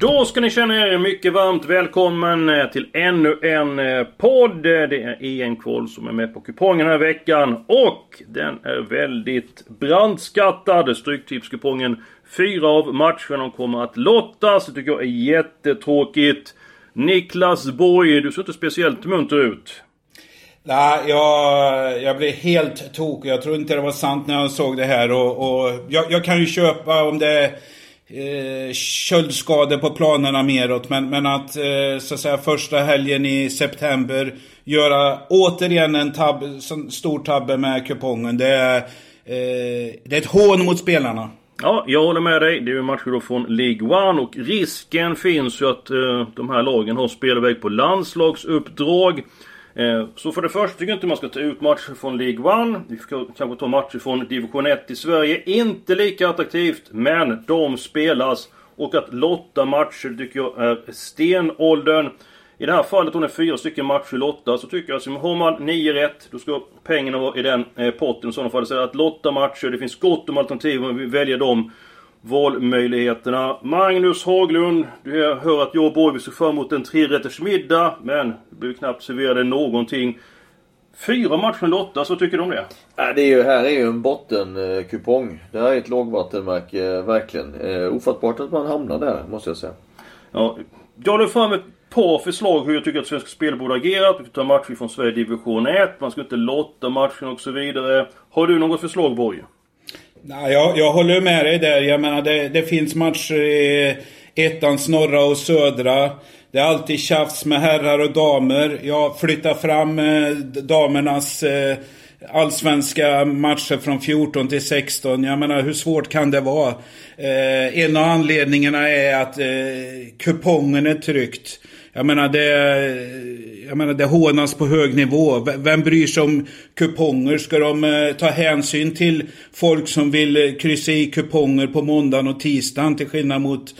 Då ska ni känna er mycket varmt välkommen eh, till ännu en eh, podd. Det är EM-kval som är med på kupongen den här veckan. Och den är väldigt brandskattad. Stryktipskupongen. Fyra av matcherna kommer att lottas. Det tycker jag är jättetråkigt. Niklas Borg, du ser inte speciellt munter ut. Nej, jag, jag blev helt tokig. Jag tror inte det var sant när jag såg det här. Och, och jag, jag kan ju köpa om det är eh, köldskador på planerna meråt. Men, men att eh, så att säga första helgen i september göra återigen en tab, stor tabbe med kupongen. Det är, eh, det är ett hån mot spelarna. Ja, jag håller med dig. Det är ju matcher då från League One och risken finns ju att eh, de här lagen har spelväg på landslagsuppdrag. Eh, så för det första tycker jag inte man ska ta ut matcher från League One. Vi ska kanske ta matcher från Division 1 i Sverige. Inte lika attraktivt, men de spelas. Och att lotta matcher tycker jag är stenåldern. I det här fallet om det är fyra stycken matcher lotta så tycker jag att har man 9 rätt då ska pengarna vara i den eh, potten i sådana fall. Så att lotta matcher, det finns gott om alternativ om vi väljer dem valmöjligheterna. Magnus Haglund, du hör att jag och Borg ser fram emot en trerättersmiddag. Men det blir knappt serverade någonting. Fyra matcher Lotta, så tycker du om det? Ja, det är ju, här är ju en bottenkupong. Det här är ett lågvattenmärke, verkligen. Eh, ofattbart att man hamnar där, måste jag säga. Ja, jag la fram ett par förslag hur jag tycker att Svenska Spel borde agerat. Vi ta matcher från Sverige Division 1. Man ska inte lotta matchen och så vidare. Har du något förslag Borg? Nej, jag, jag håller med dig där. Jag menar det, det finns matcher i ettans norra och södra. Det är alltid tjafs med herrar och damer. Jag flyttar fram eh, damernas eh, allsvenska matcher från 14 till 16. Jag menar hur svårt kan det vara? Eh, en av anledningarna är att eh, kupongen är tryckt. Jag menar det, jag menar det hånas på hög nivå. Vem bryr sig om kuponger? Ska de eh, ta hänsyn till folk som vill eh, kryssa i kuponger på måndagen och tisdagen till skillnad mot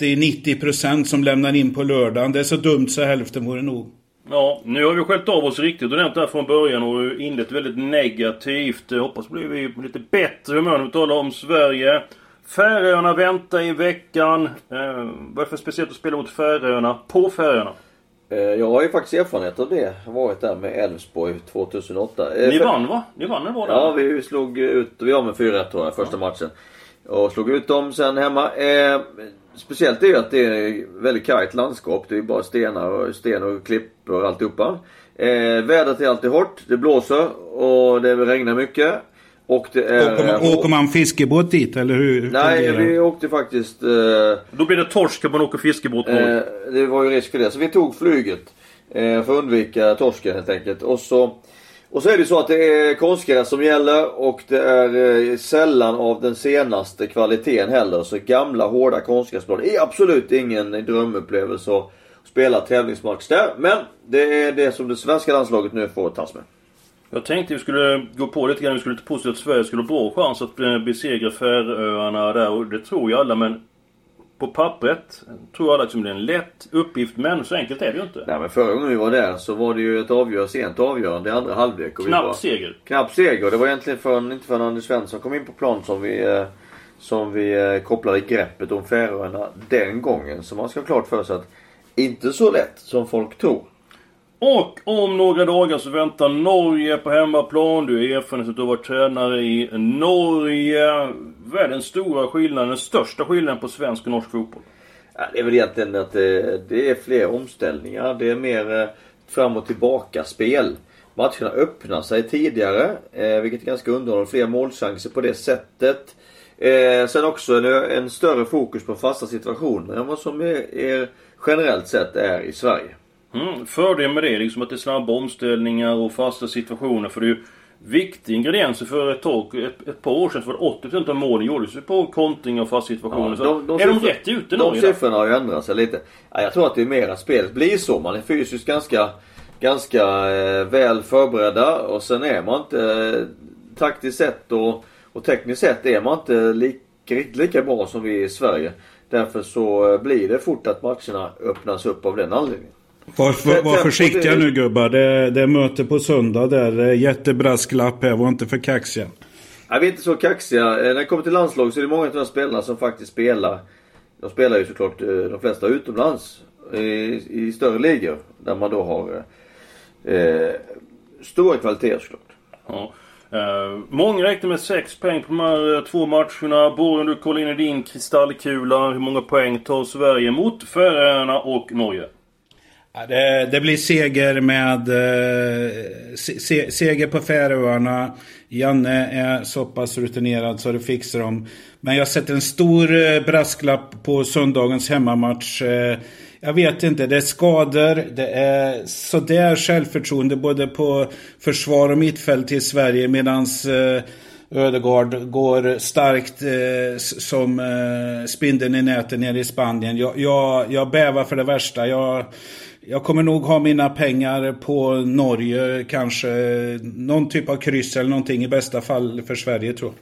80-90% som lämnar in på lördagen? Det är så dumt så hälften vore nog. Ja, nu har vi skällt av oss riktigt ordentligt här från början och inlett väldigt negativt. Jag hoppas blir vi på lite bättre humör när vi talar om Sverige. Färöarna väntar i veckan. Eh, vad är det för speciellt att spela mot Färöarna på Färöarna? Eh, jag har ju faktiskt erfarenhet av det. Jag har varit där med Elfsborg 2008. Eh, Ni vann va? Ni vann eller var det? Ja, vi slog ut, vi var med 4-1 tror jag, första matchen. Och slog ut dem sen hemma. Eh, speciellt är ju att det är väldigt kargt landskap. Det är bara stenar och, sten och klippor och alltihopa. Eh, vädret är alltid hårt. Det blåser och det regnar mycket. Och det är... Åker man, åker man fiskebåt dit eller hur? Nej, vi åkte faktiskt... Eh, Då blir det torsk om man åker fiskebåt eh, Det var ju risk för det. Så vi tog flyget. Eh, för att undvika torsken helt enkelt. Och så... Och så är det så att det är konstgräs som gäller och det är eh, sällan av den senaste kvaliteten heller. Så gamla hårda konstgräsblad är absolut ingen drömupplevelse att spela tävlingsmatch där. Men det är det som det svenska landslaget nu får tas med. Jag tänkte vi skulle gå på lite grann. Vi skulle påstå att Sverige skulle ha bra chans att besegra Färöarna där. Och det tror ju alla men... På pappret tror jag alla att det blir en lätt uppgift. Men så enkelt är det ju inte. Nej men förra gången vi var där så var det ju ett avgör, sent avgörande i andra halvlek. Knapp var, seger. Knapp seger. Det var egentligen förrän, inte förrän Anders Svensson kom in på plan som vi, eh, som vi eh, kopplade greppet om Färöarna den gången. Så man ska ha klart för sig att inte så lätt som folk tror. Och om några dagar så väntar Norge på hemmaplan. Du är erfaren att du har varit tränare i Norge. Vad är den stora skillnaden, den största skillnaden på svensk och norsk fotboll? Ja, det är väl egentligen att det, det är fler omställningar. Det är mer eh, fram och tillbaka spel. Matcherna öppnar sig tidigare, eh, vilket är ganska underhållande. Fler målchanser på det sättet. Eh, sen också en, en, större fokus på fasta situationer än vad som är, är generellt sett är i Sverige. Mm, fördelen med det är liksom att det är snabba omställningar och fasta situationer. För det är ju viktiga ingredienser för ett tag. Ett, ett par år sedan det 80% av målen gjordes ju på kontring och fast situationer. Ja, så de- de är de rätt ute De nu? idag? siffrorna har ju ändrat sig lite. Ja, jag tror att det är mer att spelet blir så. Man är fysiskt ganska, ganska eh, väl förberedda och sen är man inte eh, taktiskt sett och, och tekniskt sett är man inte lika, riktigt lika bra som vi i Sverige. Därför så eh, blir det fort att matcherna öppnas upp av den anledningen. Var, var, försiktiga nu gubbar. Det, det är möte på söndag där. Eh, Jättebrasklapp här. Var inte för kaxiga. Ja, vi är inte så kaxiga. Eh, När det kommer till landslag så är det många av de här spelarna som faktiskt spelar. De spelar ju såklart eh, de flesta utomlands. I, i större ligor. Där man då har eh, stora kvaliteter såklart. Ja. Eh, många räknar med 6 poäng på de här två matcherna. Borgen, du kollar in i din kristallkula. Hur många poäng tar Sverige mot Färöarna och Norge? Det, det blir seger med eh, se, seger på Färöarna. Janne är så pass rutinerad så det fixar de. Men jag sätter en stor eh, brasklapp på söndagens hemmamatch. Eh, jag vet inte, det är skador, det är sådär självförtroende både på försvar och mittfält i Sverige medans eh, Ödegaard går starkt eh, som eh, spindeln i nätet nere i Spanien. Jag, jag, jag bävar för det värsta. Jag, jag kommer nog ha mina pengar på Norge, kanske någon typ av kryss eller någonting i bästa fall för Sverige tror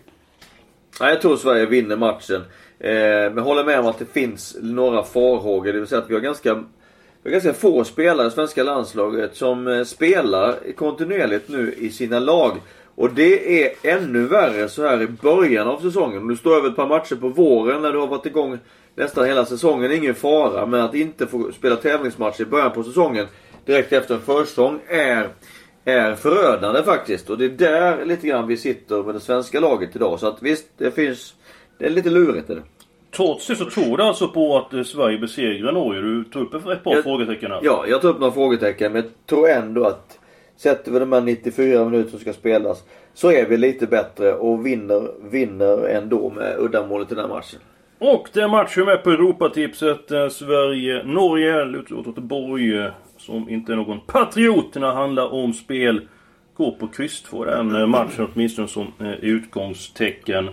jag. Jag tror Sverige vinner matchen. Eh, men håller med om att det finns några farhågor. Det vill säga att vi har ganska, vi har ganska få spelare i svenska landslaget som eh, spelar kontinuerligt nu i sina lag. Och det är ännu värre så här i början av säsongen. Du står över ett par matcher på våren när du har varit igång nästan hela säsongen. Ingen fara. Men att inte få spela tävlingsmatcher i början på säsongen direkt efter en försäsong är är förödande faktiskt. Och det är där lite grann vi sitter med det svenska laget idag. Så att visst, det finns... Det är lite lurigt. Är det. Trots det så tror du alltså på att Sverige besegrar Norge? Du tog upp ett par Jag- frågetecken här. Ja, jag tar upp några frågetecken. Men jag tror ändå att sätter vi de här 94 minuter som ska spelas så är vi lite bättre och vinner, vinner ändå med uddamålet i den här matchen. Och det är matchen med på Europatipset. eh, Sverige-Norge. Lutar åt Göteborg. Eh, som inte är någon patriot när det handlar om spel. Går på kryss 2 den eh, matchen åtminstone som eh, utgångstecken.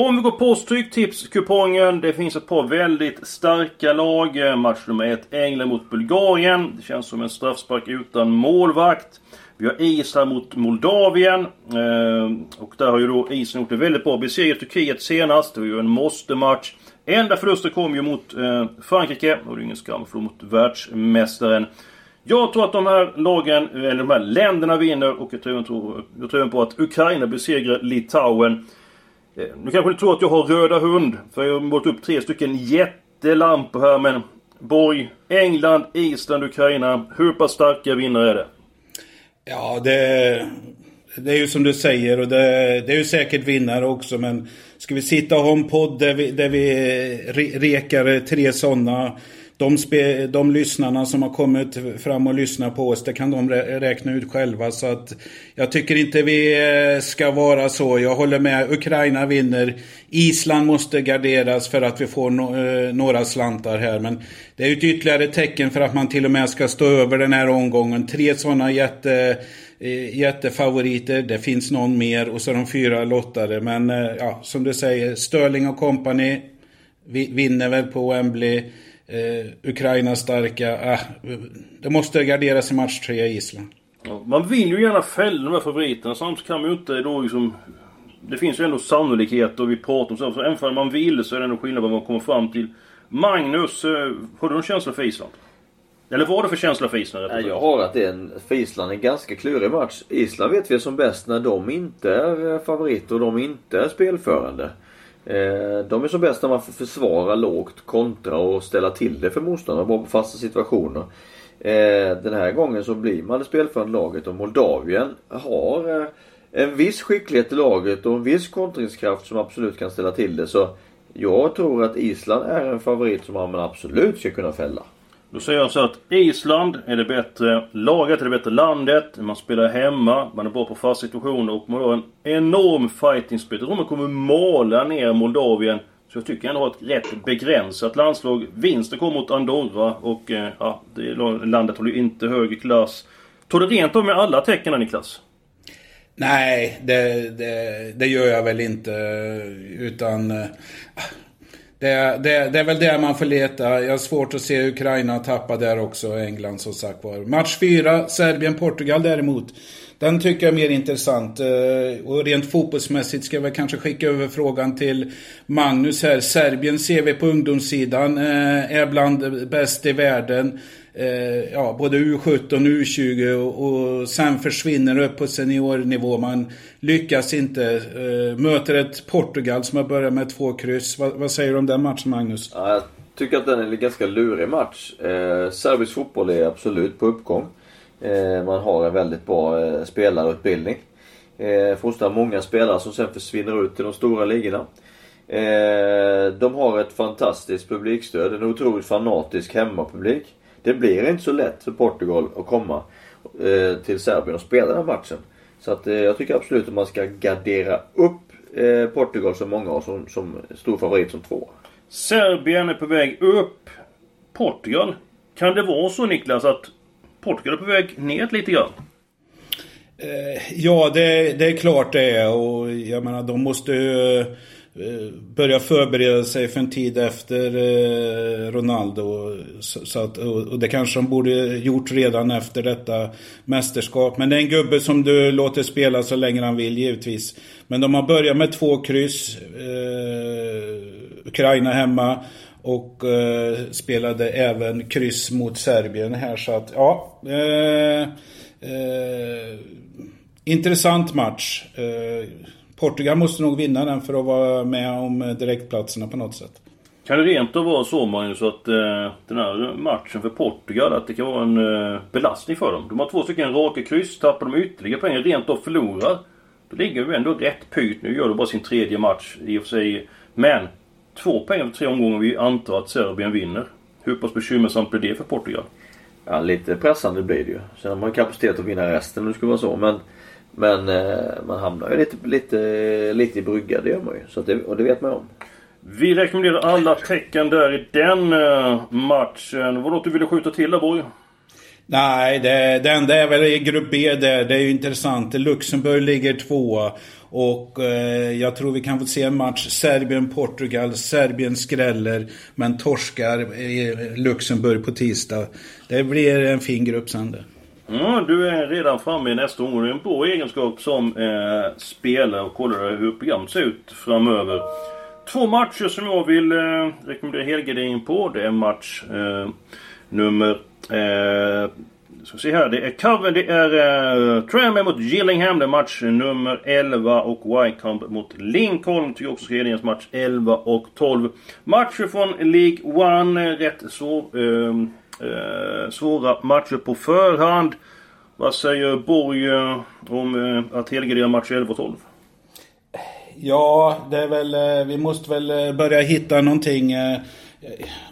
Om vi går på Stryktipskupongen. Det finns ett par väldigt starka lag. Eh, match nummer ett England mot Bulgarien. Det känns som en straffspark utan målvakt. Vi har Island mot Moldavien. Eh, och där har ju då Island gjort det väldigt bra. Besegrat Turkiet senast. Det var ju en måste-match. Enda förlusten kom ju mot eh, Frankrike. Och det är ingen skam för mot världsmästaren. Jag tror att de här lagen, eller de här länderna vinner och jag tror, jag tror, jag tror på att Ukraina besegrar Litauen. Eh, nu kanske ni tror att jag har röda hund. För jag har målat upp tre stycken jättelampor här men... Borg, England, Island, Ukraina. Hur pass starka vinnare är det? Ja, det, det är ju som du säger och det, det är ju säkert vinnare också. Men ska vi sitta och ha en podd där vi, där vi re, rekar tre sådana. De, spe, de lyssnarna som har kommit fram och lyssnat på oss, det kan de räkna ut själva. Så att jag tycker inte vi eh, ska vara så. Jag håller med. Ukraina vinner. Island måste garderas för att vi får no, eh, några slantar här. Men det är ju ett ytterligare tecken för att man till och med ska stå över den här omgången. Tre sådana jätte eh, jättefavoriter. Det finns någon mer och så de fyra lottade. Men ja, som du säger, Sterling och company vinner väl på Wembley. Eh, Ukraina starka. Ah, det måste garderas i match tre i Island. Ja, Man vill ju gärna fälla de här favoriterna. Samtidigt kan man ju inte då liksom... Det finns ju ändå sannolikhet och vi pratar om så. Så även om man vill så är det ändå skillnad vad man kommer fram till. Magnus, eh, har du någon känsla för Island? Eller vad har du för känsla för Island? jag har att det är en, för Island en ganska klurig match. Island vet vi som bäst när de inte är eh, favoriter och de inte är spelförande. Eh, de är som bäst när man får försvara lågt, kontra och ställa till det för motståndarna på fasta situationer. Eh, den här gången så blir man det spelförande laget och Moldavien har eh, en viss skicklighet i laget och en viss kontringskraft som absolut kan ställa till det. Så jag tror att Island är en favorit som man absolut ska kunna fälla. Då säger jag så att Island är det bättre laget, är det bättre landet. Man spelar hemma, man är bra på fast situationer och man har en enorm fighting spirit. Jag tror man kommer mala ner Moldavien Så jag tycker ändå har ett rätt begränsat landslag. Vinsten kom mot Andorra och eh, ja, det landet håller ju inte högre klass. Tog det rent av med alla tecken Niklas? Nej, det, det, det, gör jag väl inte. Utan... Eh, det, det, det, är väl där man får leta. Jag har svårt att se Ukraina tappa där också, England som sagt var. Match 4, Serbien-Portugal däremot. Den tycker jag är mer intressant. Eh, och rent fotbollsmässigt ska jag kanske skicka över frågan till Magnus här. Serbien ser vi på ungdomssidan eh, är bland bäst i världen. Eh, ja, både U17 och U20 och, sen försvinner upp på seniornivå. Man lyckas inte. Eh, möter ett Portugal som har börjat med två kryss. Vad, vad säger du om den matchen Magnus? Ja, jag tycker att den är en ganska lurig match. Eh, serbisk fotboll är absolut på uppgång. Eh, man har en väldigt bra eh, spelarutbildning. Eh, fostrar många spelare som sen försvinner ut till de stora ligorna. Eh, de har ett fantastiskt publikstöd, en otroligt fanatisk hemmapublik. Det blir inte så lätt för Portugal att komma till Serbien och spela den här matchen. Så att jag tycker absolut att man ska gardera upp Portugal som många har som, som stor favorit som två. Serbien är på väg upp. Portugal. Kan det vara så Niklas att Portugal är på väg ner lite grann. Eh, ja, det, det, är klart det är. Och jag menar, de måste ju eh, Eh, börja förbereda sig för en tid efter eh, Ronaldo. Så att, och det kanske de borde gjort redan efter detta mästerskap. Men det är en gubbe som du låter spela så länge han vill givetvis. Men de har börjat med två kryss. Eh, Ukraina hemma. Och eh, spelade även kryss mot Serbien här så att ja. Eh, eh, intressant match. Eh, Portugal måste nog vinna den för att vara med om direktplatserna på något sätt. Kan det rent av vara så Magnus att eh, den här matchen för Portugal att det kan vara en eh, belastning för dem? De har två stycken raka kryss. Tappar de ytterligare poäng rent av förlorar. Då ligger vi ändå rätt pyrt. Nu gör de bara sin tredje match i och för sig. Men Två poäng över tre omgångar vi antar att Serbien vinner. Hur pass bekymmersamt blir det för Portugal? Ja, lite pressande blir det ju. Sen har man kapacitet att vinna resten om det skulle vara så. Men, men eh, man hamnar ju lite, lite, lite i brygga, det gör man ju. Så det, och det vet man ju om. Vi rekommenderar alla tecken där i den uh, matchen. Var det något du ville skjuta till där Borg? Nej, det, det enda är väl i grupp B där. Det är ju intressant. Luxemburg ligger tvåa. Och eh, jag tror vi kan få se en match Serbien-Portugal. Serbien skräller men torskar i Luxemburg på tisdag. Det blir en fin grupp sen det. Ja, du är redan framme i nästa omgång. Det är en bra egenskap som eh, spelare och kollar hur programmet ser ut framöver. Två matcher som jag vill eh, rekommendera helgardering på. Det är match eh, nummer eh, ska se här. Det är Coven, det är eh, Tranmere mot Gillingham. Det är match nummer 11 och Wycombe mot Lincoln. Tycker också helgens match 11 och 12. Matcher från League One. Eh, rätt så Eh, Eh, svåra matcher på förhand. Vad säger Borg om eh, att helgardera match 11 och 12? Ja, det är väl, eh, vi måste väl eh, börja hitta någonting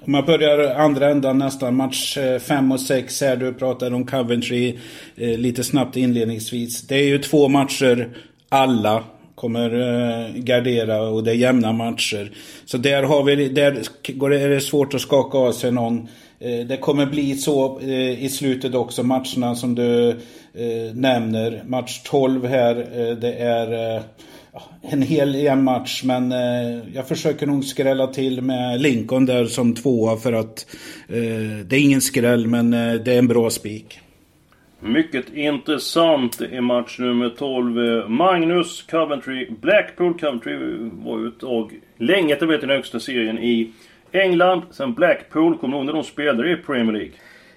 om man börjar andra ändan nästan, match 5 och 6 här, du pratade om Coventry lite snabbt inledningsvis. Det är ju två matcher alla kommer eh, gardera och det är jämna matcher. Så där har vi, där går det, är det svårt att skaka av sig någon. Eh, det kommer bli så eh, i slutet också, matcherna som du nämner. Match 12 här, det är en hel jämn match. men jag försöker nog skrälla till med Lincoln där som tvåa för att det är ingen skräll men det är en bra spik. Mycket intressant i match nummer 12. Magnus Coventry Blackpool. Coventry var ju ett tag länge etablerat i den högsta serien i England. Sen Blackpool kom nog när de spelade i Premier League.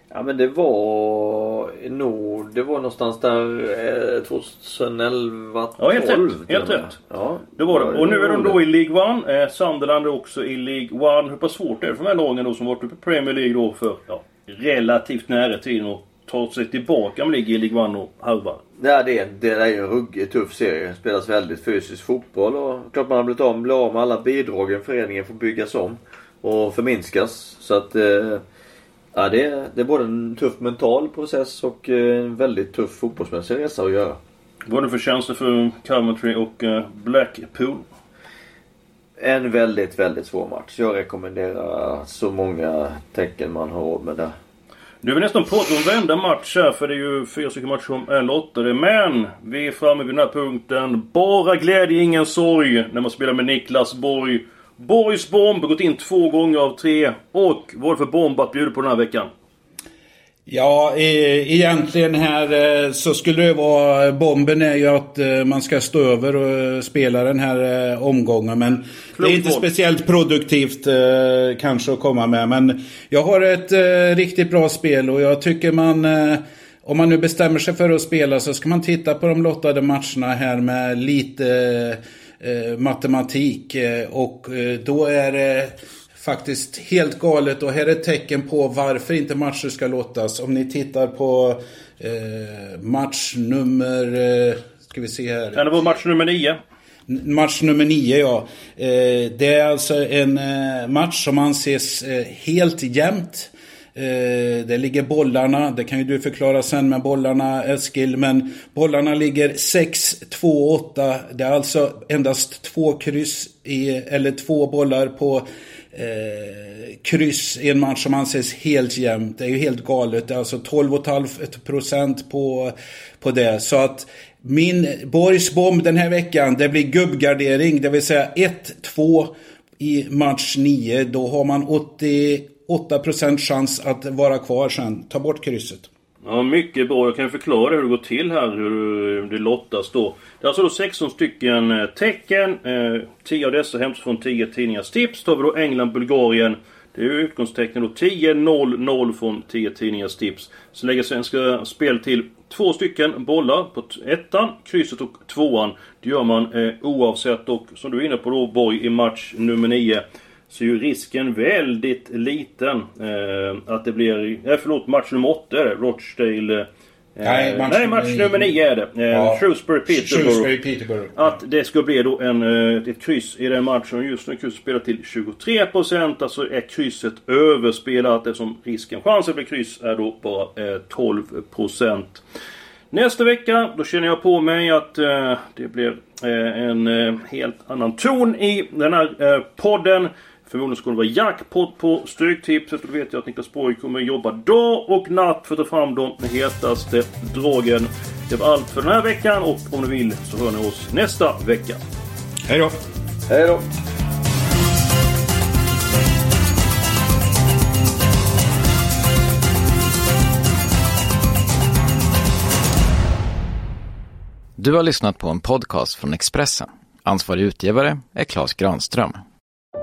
Ja men det var nog, det var någonstans där 2011, 12 Ja helt rätt. Helt rätt. Ja, det var det. Och nu är de då i League One. Eh, Sunderland är också i League One. Hur pass svårt är det för de här lagen då som varit uppe i Premier League då för ja, relativt nära tid och ta sig tillbaka om ligger i League One och halva? Ja, det, är, det är ju en ruggigt tuff serie. Det spelas väldigt fysisk fotboll och klart man har blivit av, av med alla bidragen föreningen får byggas om och förminskas. Så att eh, Ja, det är, det är både en tuff mental process och eh, en väldigt tuff fotbollsmässig resa att göra. Vad är det för känslor för Coventry och eh, Blackpool? en väldigt, väldigt svår match. Jag rekommenderar så många tecken man har råd med där. Nu är vi nästan på att vända match här för det är ju fyra stycken matcher som är lottade. Men vi är framme vid den här punkten. Bara glädje, ingen sorg. När man spelar med Niklas Borg. Borgs bomb gått in två gånger av tre. Och vad är det för bomb att bjuda på den här veckan? Ja, e egentligen här eh, så skulle det vara... Bomben är ju att eh, man ska stå över och spela den här omgången. Men det är inte speciellt produktivt kanske att komma med. Men jag har ett riktigt bra spel och jag tycker man... Om man nu bestämmer sig för att spela så ska man titta på de lottade matcherna här med lite matematik. Och då är det faktiskt helt galet och här är ett tecken på varför inte matcher ska låtas. Om ni tittar på eh, match nummer... Eh, ska vi se här. Det vara match nummer nio? Match nummer nio, ja. Eh, det är alltså en eh, match som anses eh, helt jämnt. Eh, det ligger bollarna, det kan ju du förklara sen med bollarna Eskil, men bollarna ligger 6, 2, 8. Det är alltså endast två kryss i, eller två bollar på eh, kryss i en match som anses helt jämnt. Det är ju helt galet. Det är alltså 12,5 procent på, på det. Så att min Borgs bomb den här veckan, det blir gubbgardering. Det vill säga 1-2 i match 9. Då har man 88 procent chans att vara kvar sen. Ta bort krysset. Ja, mycket bra. Jag kan förklara hur det går till här, hur det lottas då. Det är alltså då 16 stycken eh, tecken. Eh, 10 av dessa hämtas från 10 tidningars tips. Tar vi då England, Bulgarien. Det är ju utgångstecknen då 10, 0, 0 från 10 tidningars tips. Så lägger Svenska Spel till två stycken bollar på ettan, krysset och tvåan. Det gör man eh, oavsett och som du är inne på då Borg i match nummer 9 så är ju risken väldigt liten eh, att det blir... Eh, förlåt, match nummer 8 är det. Rochdale... Eh, nej, match, nej, match nummer 9 är det. Eh, ja. Shrewsbury Peterborough. Shrewsbury Peterborough. Att det ska bli då en, eh, ett kryss i den matchen. Just nu krysset spelar till 23%. Alltså är krysset överspelat eftersom risken, chansen för kryss är då bara eh, 12%. Nästa vecka, då känner jag på mig att eh, det blir eh, en eh, helt annan ton i den här eh, podden. Förmodligen ska det vara jackpot på Stryktipset. Då vet jag att Niklas Borg kommer jobba dag och natt för att ta fram de hetaste dragen. Det var allt för den här veckan och om ni vill så hör ni oss nästa vecka. Hej då! Hej då! Du har lyssnat på en podcast från Expressen. Ansvarig utgivare är Klas Granström.